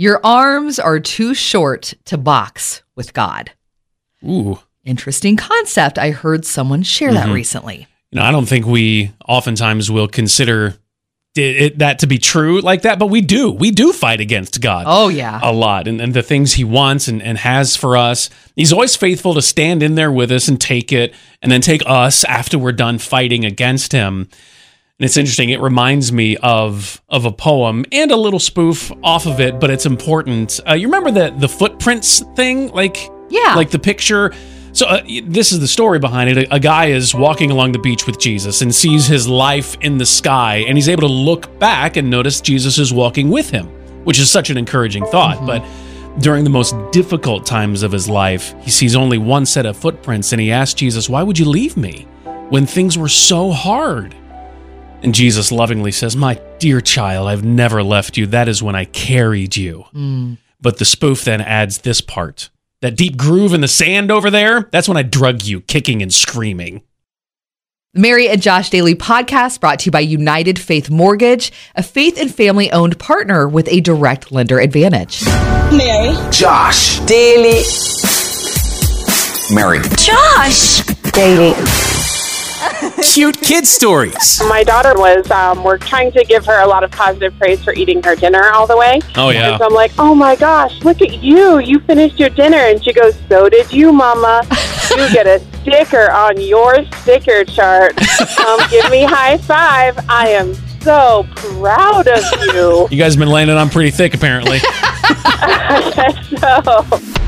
Your arms are too short to box with God. Ooh. Interesting concept. I heard someone share that mm-hmm. recently. You know, I don't think we oftentimes will consider it, that to be true like that, but we do. We do fight against God. Oh, yeah. a lot and, and the things he wants and, and has for us. He's always faithful to stand in there with us and take it and then take us after we're done fighting against him. And it's interesting. It reminds me of of a poem and a little spoof off of it, but it's important. Uh, you remember the the footprints thing, like Yeah. like the picture. So uh, this is the story behind it. A, a guy is walking along the beach with Jesus and sees his life in the sky, and he's able to look back and notice Jesus is walking with him, which is such an encouraging thought. But during the most difficult times of his life, he sees only one set of footprints, and he asks Jesus, "Why would you leave me when things were so hard?" And Jesus lovingly says, My dear child, I've never left you. That is when I carried you. Mm. But the spoof then adds this part that deep groove in the sand over there, that's when I drug you, kicking and screaming. Mary and Josh Daily podcast brought to you by United Faith Mortgage, a faith and family owned partner with a direct lender advantage. Mary. Josh. Daily. Mary. Josh. Daily. Cute kid stories. My daughter was, um, we're trying to give her a lot of positive praise for eating her dinner all the way. Oh, yeah. And so I'm like, oh my gosh, look at you. You finished your dinner. And she goes, so did you, Mama. You get a sticker on your sticker chart. Um, give me high five. I am so proud of you. You guys have been landing on pretty thick, apparently. so.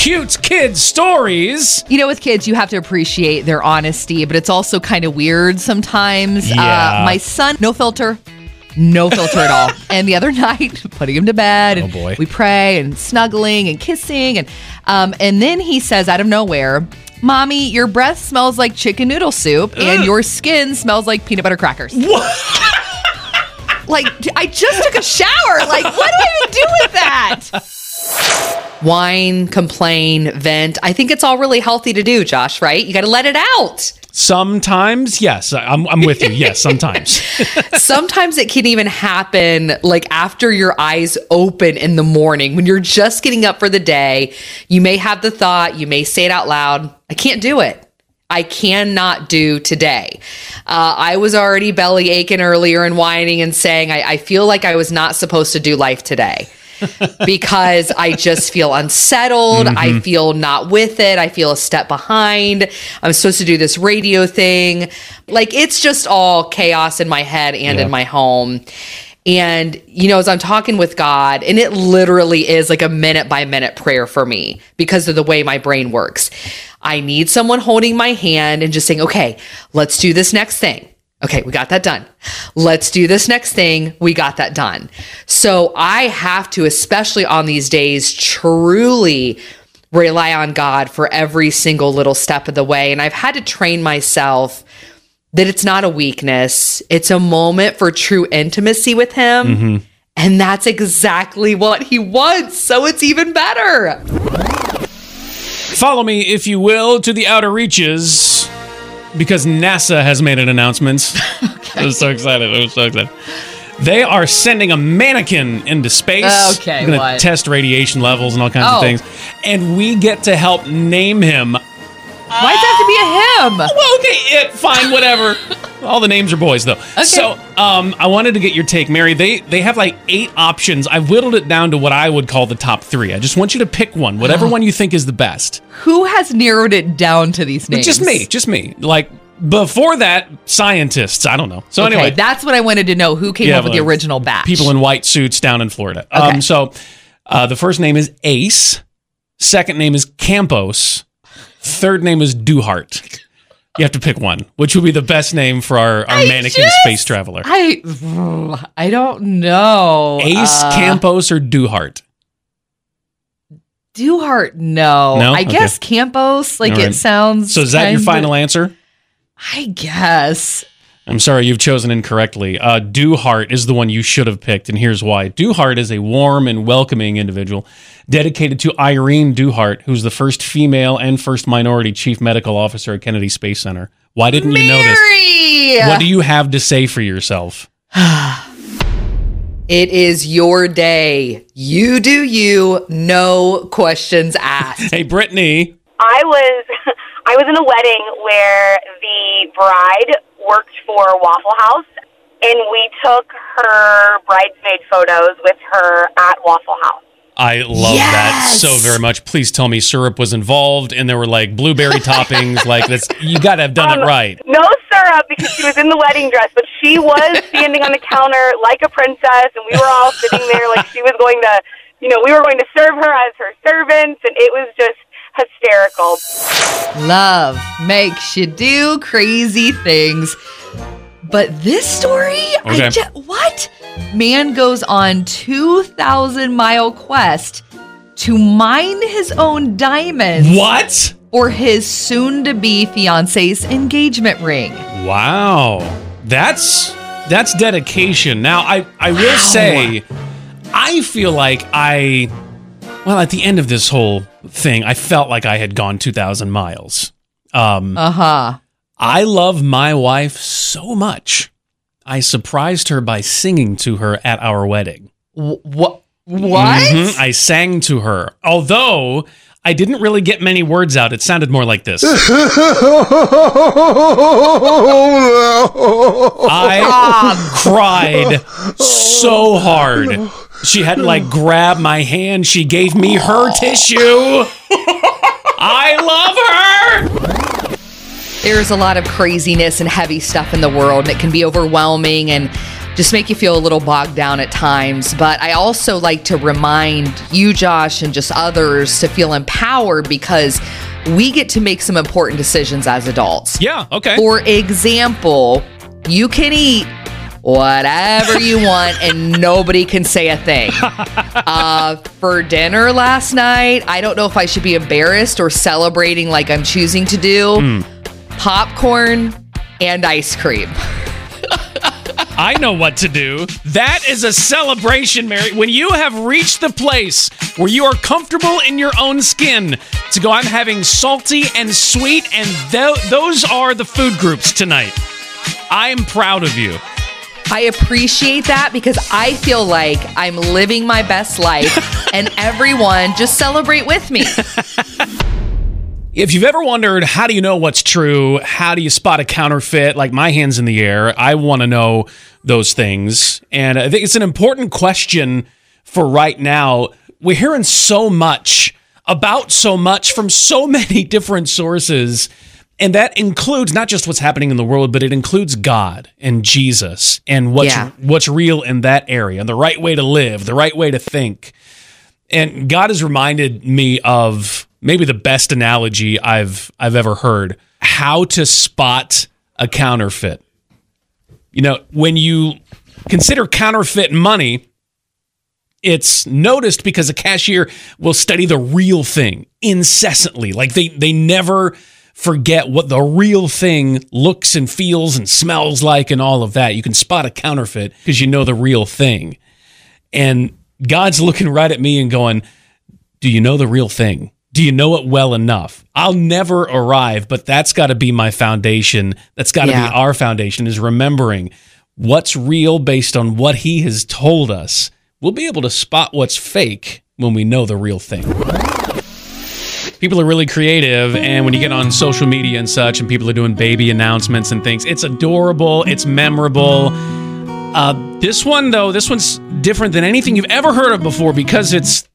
Cute kid stories. You know, with kids, you have to appreciate their honesty, but it's also kind of weird sometimes. Yeah. Uh, my son, no filter. No filter at all. And the other night, putting him to bed, and Oh, boy. we pray and snuggling and kissing, and um, and then he says out of nowhere, "Mommy, your breath smells like chicken noodle soup, and your skin smells like peanut butter crackers." like I just took a shower. Like, what do I even do with that? Whine, complain, vent. I think it's all really healthy to do, Josh, right? You got to let it out. Sometimes, yes, I'm, I'm with you. Yes, sometimes. Sometimes it can even happen like after your eyes open in the morning when you're just getting up for the day. You may have the thought, you may say it out loud, I can't do it. I cannot do today. Uh, I was already belly aching earlier and whining and saying, I, I feel like I was not supposed to do life today. Because I just feel unsettled. I mm-hmm. feel not with it. I feel a step behind. I'm supposed to do this radio thing. Like it's just all chaos in my head and Yeah. in my home. And, you know, as I'm talking with God, and it literally is like a minute by minute prayer for me because of the way my brain works. I need someone holding my hand and just saying, okay, let's do this next thing. Okay, we got that done. Let's do this next thing. We got that done. So I have to, especially on these days, truly rely on God for every single little step of the way. And I've had to train myself that it's not a weakness, it's a moment for true intimacy with Him. Mm-hmm. And that's exactly what He wants. So it's even better. Follow me, if you will, to the outer reaches because NASA has made an announcement. I was so excited. I was so excited. They are sending a mannequin into space. Okay, gonna what? test radiation levels and all kinds Oh. of things. And we get to help name him. Why does it have to be a him? Well, okay, it, fine, whatever. all the names are boys, though. So, um, I wanted to get your take, Mary. They they have like eight options. I whittled it down to what I would call the top three. I just want you to pick one, whatever one you think is the best. Who has narrowed it down to these names? Just me, just me. Like before that, scientists. I don't know. So Okay, anyway, that's what I wanted to know. Who came Yeah, up with the original batch? people in white suits down in Florida. Okay. Um, so uh, the first name is Ace. Second name is Campos. Third name is Duhart. You have to pick one. Which would be the best name for our, our I mannequin just- space traveler? I I don't know. Ace, Uh, Campos, or Duhart? Duhart, no. No? I Okay. guess Campos. Like right. it sounds. So is that your final answer? I guess. I'm sorry, you've chosen incorrectly. Uh, Duhart is the one you should have picked, and here's why. Duhart is a warm and welcoming individual dedicated to Irene Duhart, who's the first female and first minority chief medical officer at Kennedy Space Center. Why didn't you know this? What do you have to say for yourself? It is your day. You do you, no questions asked. Hey, Brittany. I was I was in a wedding where the bride worked for Waffle House and we took her bridesmaid photos with her at Waffle House. I love that so very much. Please tell me syrup was involved and there were like blueberry toppings. Like that's you got to have done it Um, right. No syrup because she was in the wedding dress, but she was standing on the counter like a princess and we were all sitting there like she was going to you know, we were going to serve her as her servants and it was just hysterical. Love makes you do crazy things. But this story, Okay. I ju- what? Man goes on 2,000 mile quest to mine his own diamonds What? for his soon to be fiance's engagement ring. Wow. That's that's dedication. Now I I will say I feel like I well at the end of this whole thing I felt like I had gone 2000 miles. Um Uh huh. I love my wife so much. I surprised her by singing to her at our wedding. What? What? Mhm, I sang to her. Although I didn't really get many words out. It sounded more like this. I cried so hard. She had to like grab my hand. She gave me her tissue. I love her. There's a lot of craziness and heavy stuff in the world, and it can be overwhelming and just make you feel a little bogged down at times. But I also like to remind you, Josh, and just others to feel empowered because we get to make some important decisions as adults. Yeah, okay. For example, you can eat whatever you want and nobody can say a thing. Uh, for dinner last night, I don't know if I should be embarrassed or celebrating like I'm choosing to do. Popcorn and ice cream. I know what to do. That is a celebration, Mary. When you have reached the place where you are comfortable in your own skin to go, I'm having salty and sweet, and tho- those are the food groups tonight. I am proud of you. I appreciate that because I feel like I'm living my best life and everyone just celebrate with me. If you've ever wondered how do you know what's true, how do you spot a counterfeit, like my hands in the air, I want to know those things. And I think it's an important question for right now. We're hearing so much about so much from so many different sources. And that includes not just what's happening in the world, but it includes God and Jesus and what's Yeah. what's real in that area, and the right way to live, the right way to think. And God has reminded me of maybe the best analogy I've I've ever heard. How to spot a counterfeit. You know, when you consider counterfeit money, it's noticed because a cashier will study the real thing incessantly. Like they they never forget what the real thing looks and feels and smells like and all of that. You can spot a counterfeit because you know the real thing. And God's looking right at me and going, Do you know the real thing? Do you know it well enough? I'll never arrive, but that's got to be my foundation. That's got to Yeah. be our foundation is remembering what's real based on what he has told us. We'll be able to spot what's fake when we know the real thing. People are really creative, and when you get on social media and such, and people are doing baby announcements and things, it's adorable, it's memorable. Uh, this one though, this one's different than anything you've ever heard of before because it's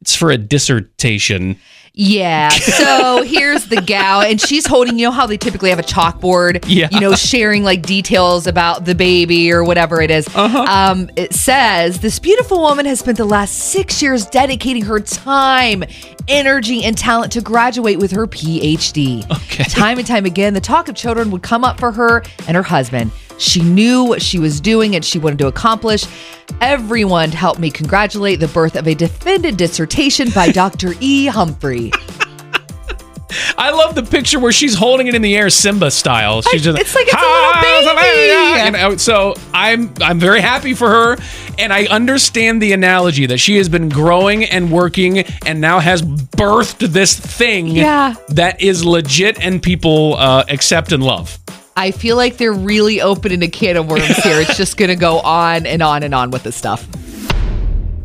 it's for a dissertation. Yeah. So here's the gal, and she's holding, you know how they typically have a chalkboard, Yeah. you know, sharing like details about the baby or whatever it is. Uh-huh. Um, it says this beautiful woman has spent the last six years dedicating her time, energy, and talent to graduate with her PhD. Okay. Time and time again, the talk of children would come up for her and her husband. She knew what she was doing and she wanted to accomplish. Everyone helped me congratulate the birth of a defended dissertation by Dr. E. Humphrey. I love the picture where she's holding it in the air, Simba style. She's just it's like it's a little baby. Know, so I'm I'm very happy for her, and I understand the analogy that she has been growing and working, and now has birthed this thing Yeah. that is legit and people uh, accept and love. I feel like they're really opening a can of worms here. It's just going to go on and on and on with this stuff.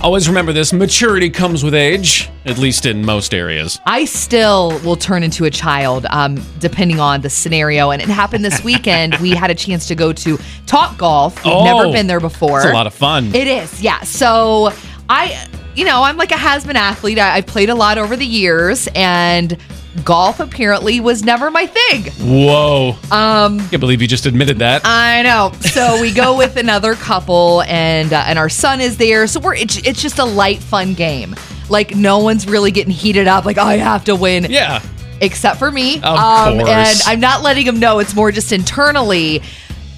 Always remember this maturity comes with age, at least in most areas. I still will turn into a child, um, depending on the scenario. And it happened this weekend. we had a chance to go to Top Golf. We've Oh, never been there before. It's a lot of fun. It is, yeah. So I, you know, I'm like a has been athlete. I, I've played a lot over the years, and golf apparently was never my thing. Whoa. Um, Can't believe you just admitted that. I know. So we go with another couple, and uh, and our son is there. So we're it's, it's just a light, fun game. Like no one's really getting heated up. Like I have to win. yeah. except for me. Of And course. I'm not letting him know. It's more just internally.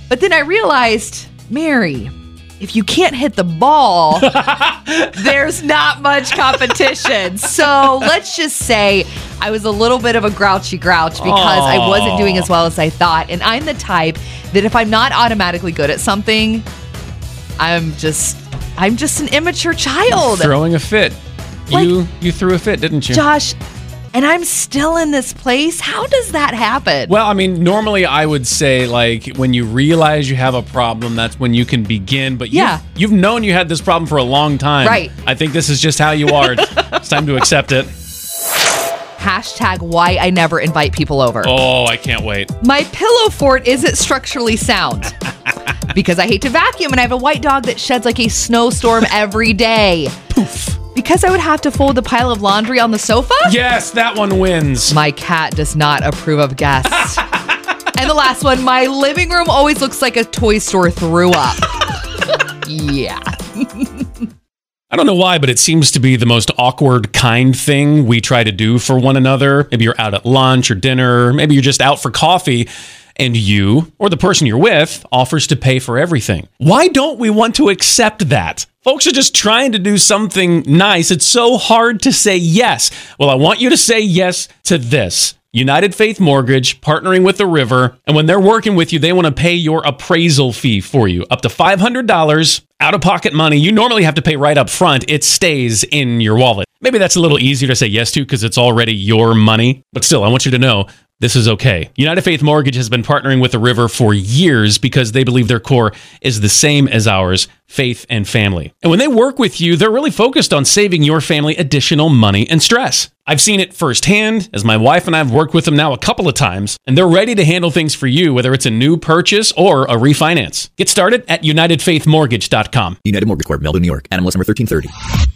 But then I realized, Mary, if you can't hit the ball, there's not much competition. So let's just say I was a little bit of a grouchy grouch because I wasn't doing as well as I thought. And I'm the type that if I'm not automatically good at something, I'm just I'm just an immature child. Throwing a fit. Like- you you threw a fit, didn't you? Josh, and I'm still in this place. How does that happen? Well, I mean, normally I would say like when you realize you have a problem, that's when you can begin. But you've, Yeah. you've known you had this problem for a long time. Right. I think this is just how you are. it's time to accept it. Hashtag why I never invite people over. Oh, I can't wait. My pillow fort isn't structurally sound. because I hate to vacuum and I have a white dog that sheds like a snowstorm every day. Poof. Because I would have to fold the pile of laundry on the sofa? Yes, that one wins. My cat does not approve of guests. and the last one, my living room always looks like a toy store threw up. yeah. I don't know why, but it seems to be the most awkward, kind thing we try to do for one another. Maybe you're out at lunch or dinner, maybe you're just out for coffee, and you or the person you're with offers to pay for everything. Why don't we want to accept that? Folks are just trying to do something nice. It's so hard to say yes. Well, I want you to say yes to this. United Faith Mortgage partnering with the river. And when they're working with you, they want to pay your appraisal fee for you up to $500 out of pocket money. You normally have to pay right up front, it stays in your wallet. Maybe that's a little easier to say yes to because it's already your money. But still, I want you to know this is okay. United Faith Mortgage has been partnering with the river for years because they believe their core is the same as ours faith and family. And when they work with you, they're really focused on saving your family additional money and stress. I've seen it firsthand as my wife and I have worked with them now a couple of times, and they're ready to handle things for you, whether it's a new purchase or a refinance. Get started at UnitedFaithMortgage.com. United Mortgage Corp, Melville, New York. NMLS number 1330.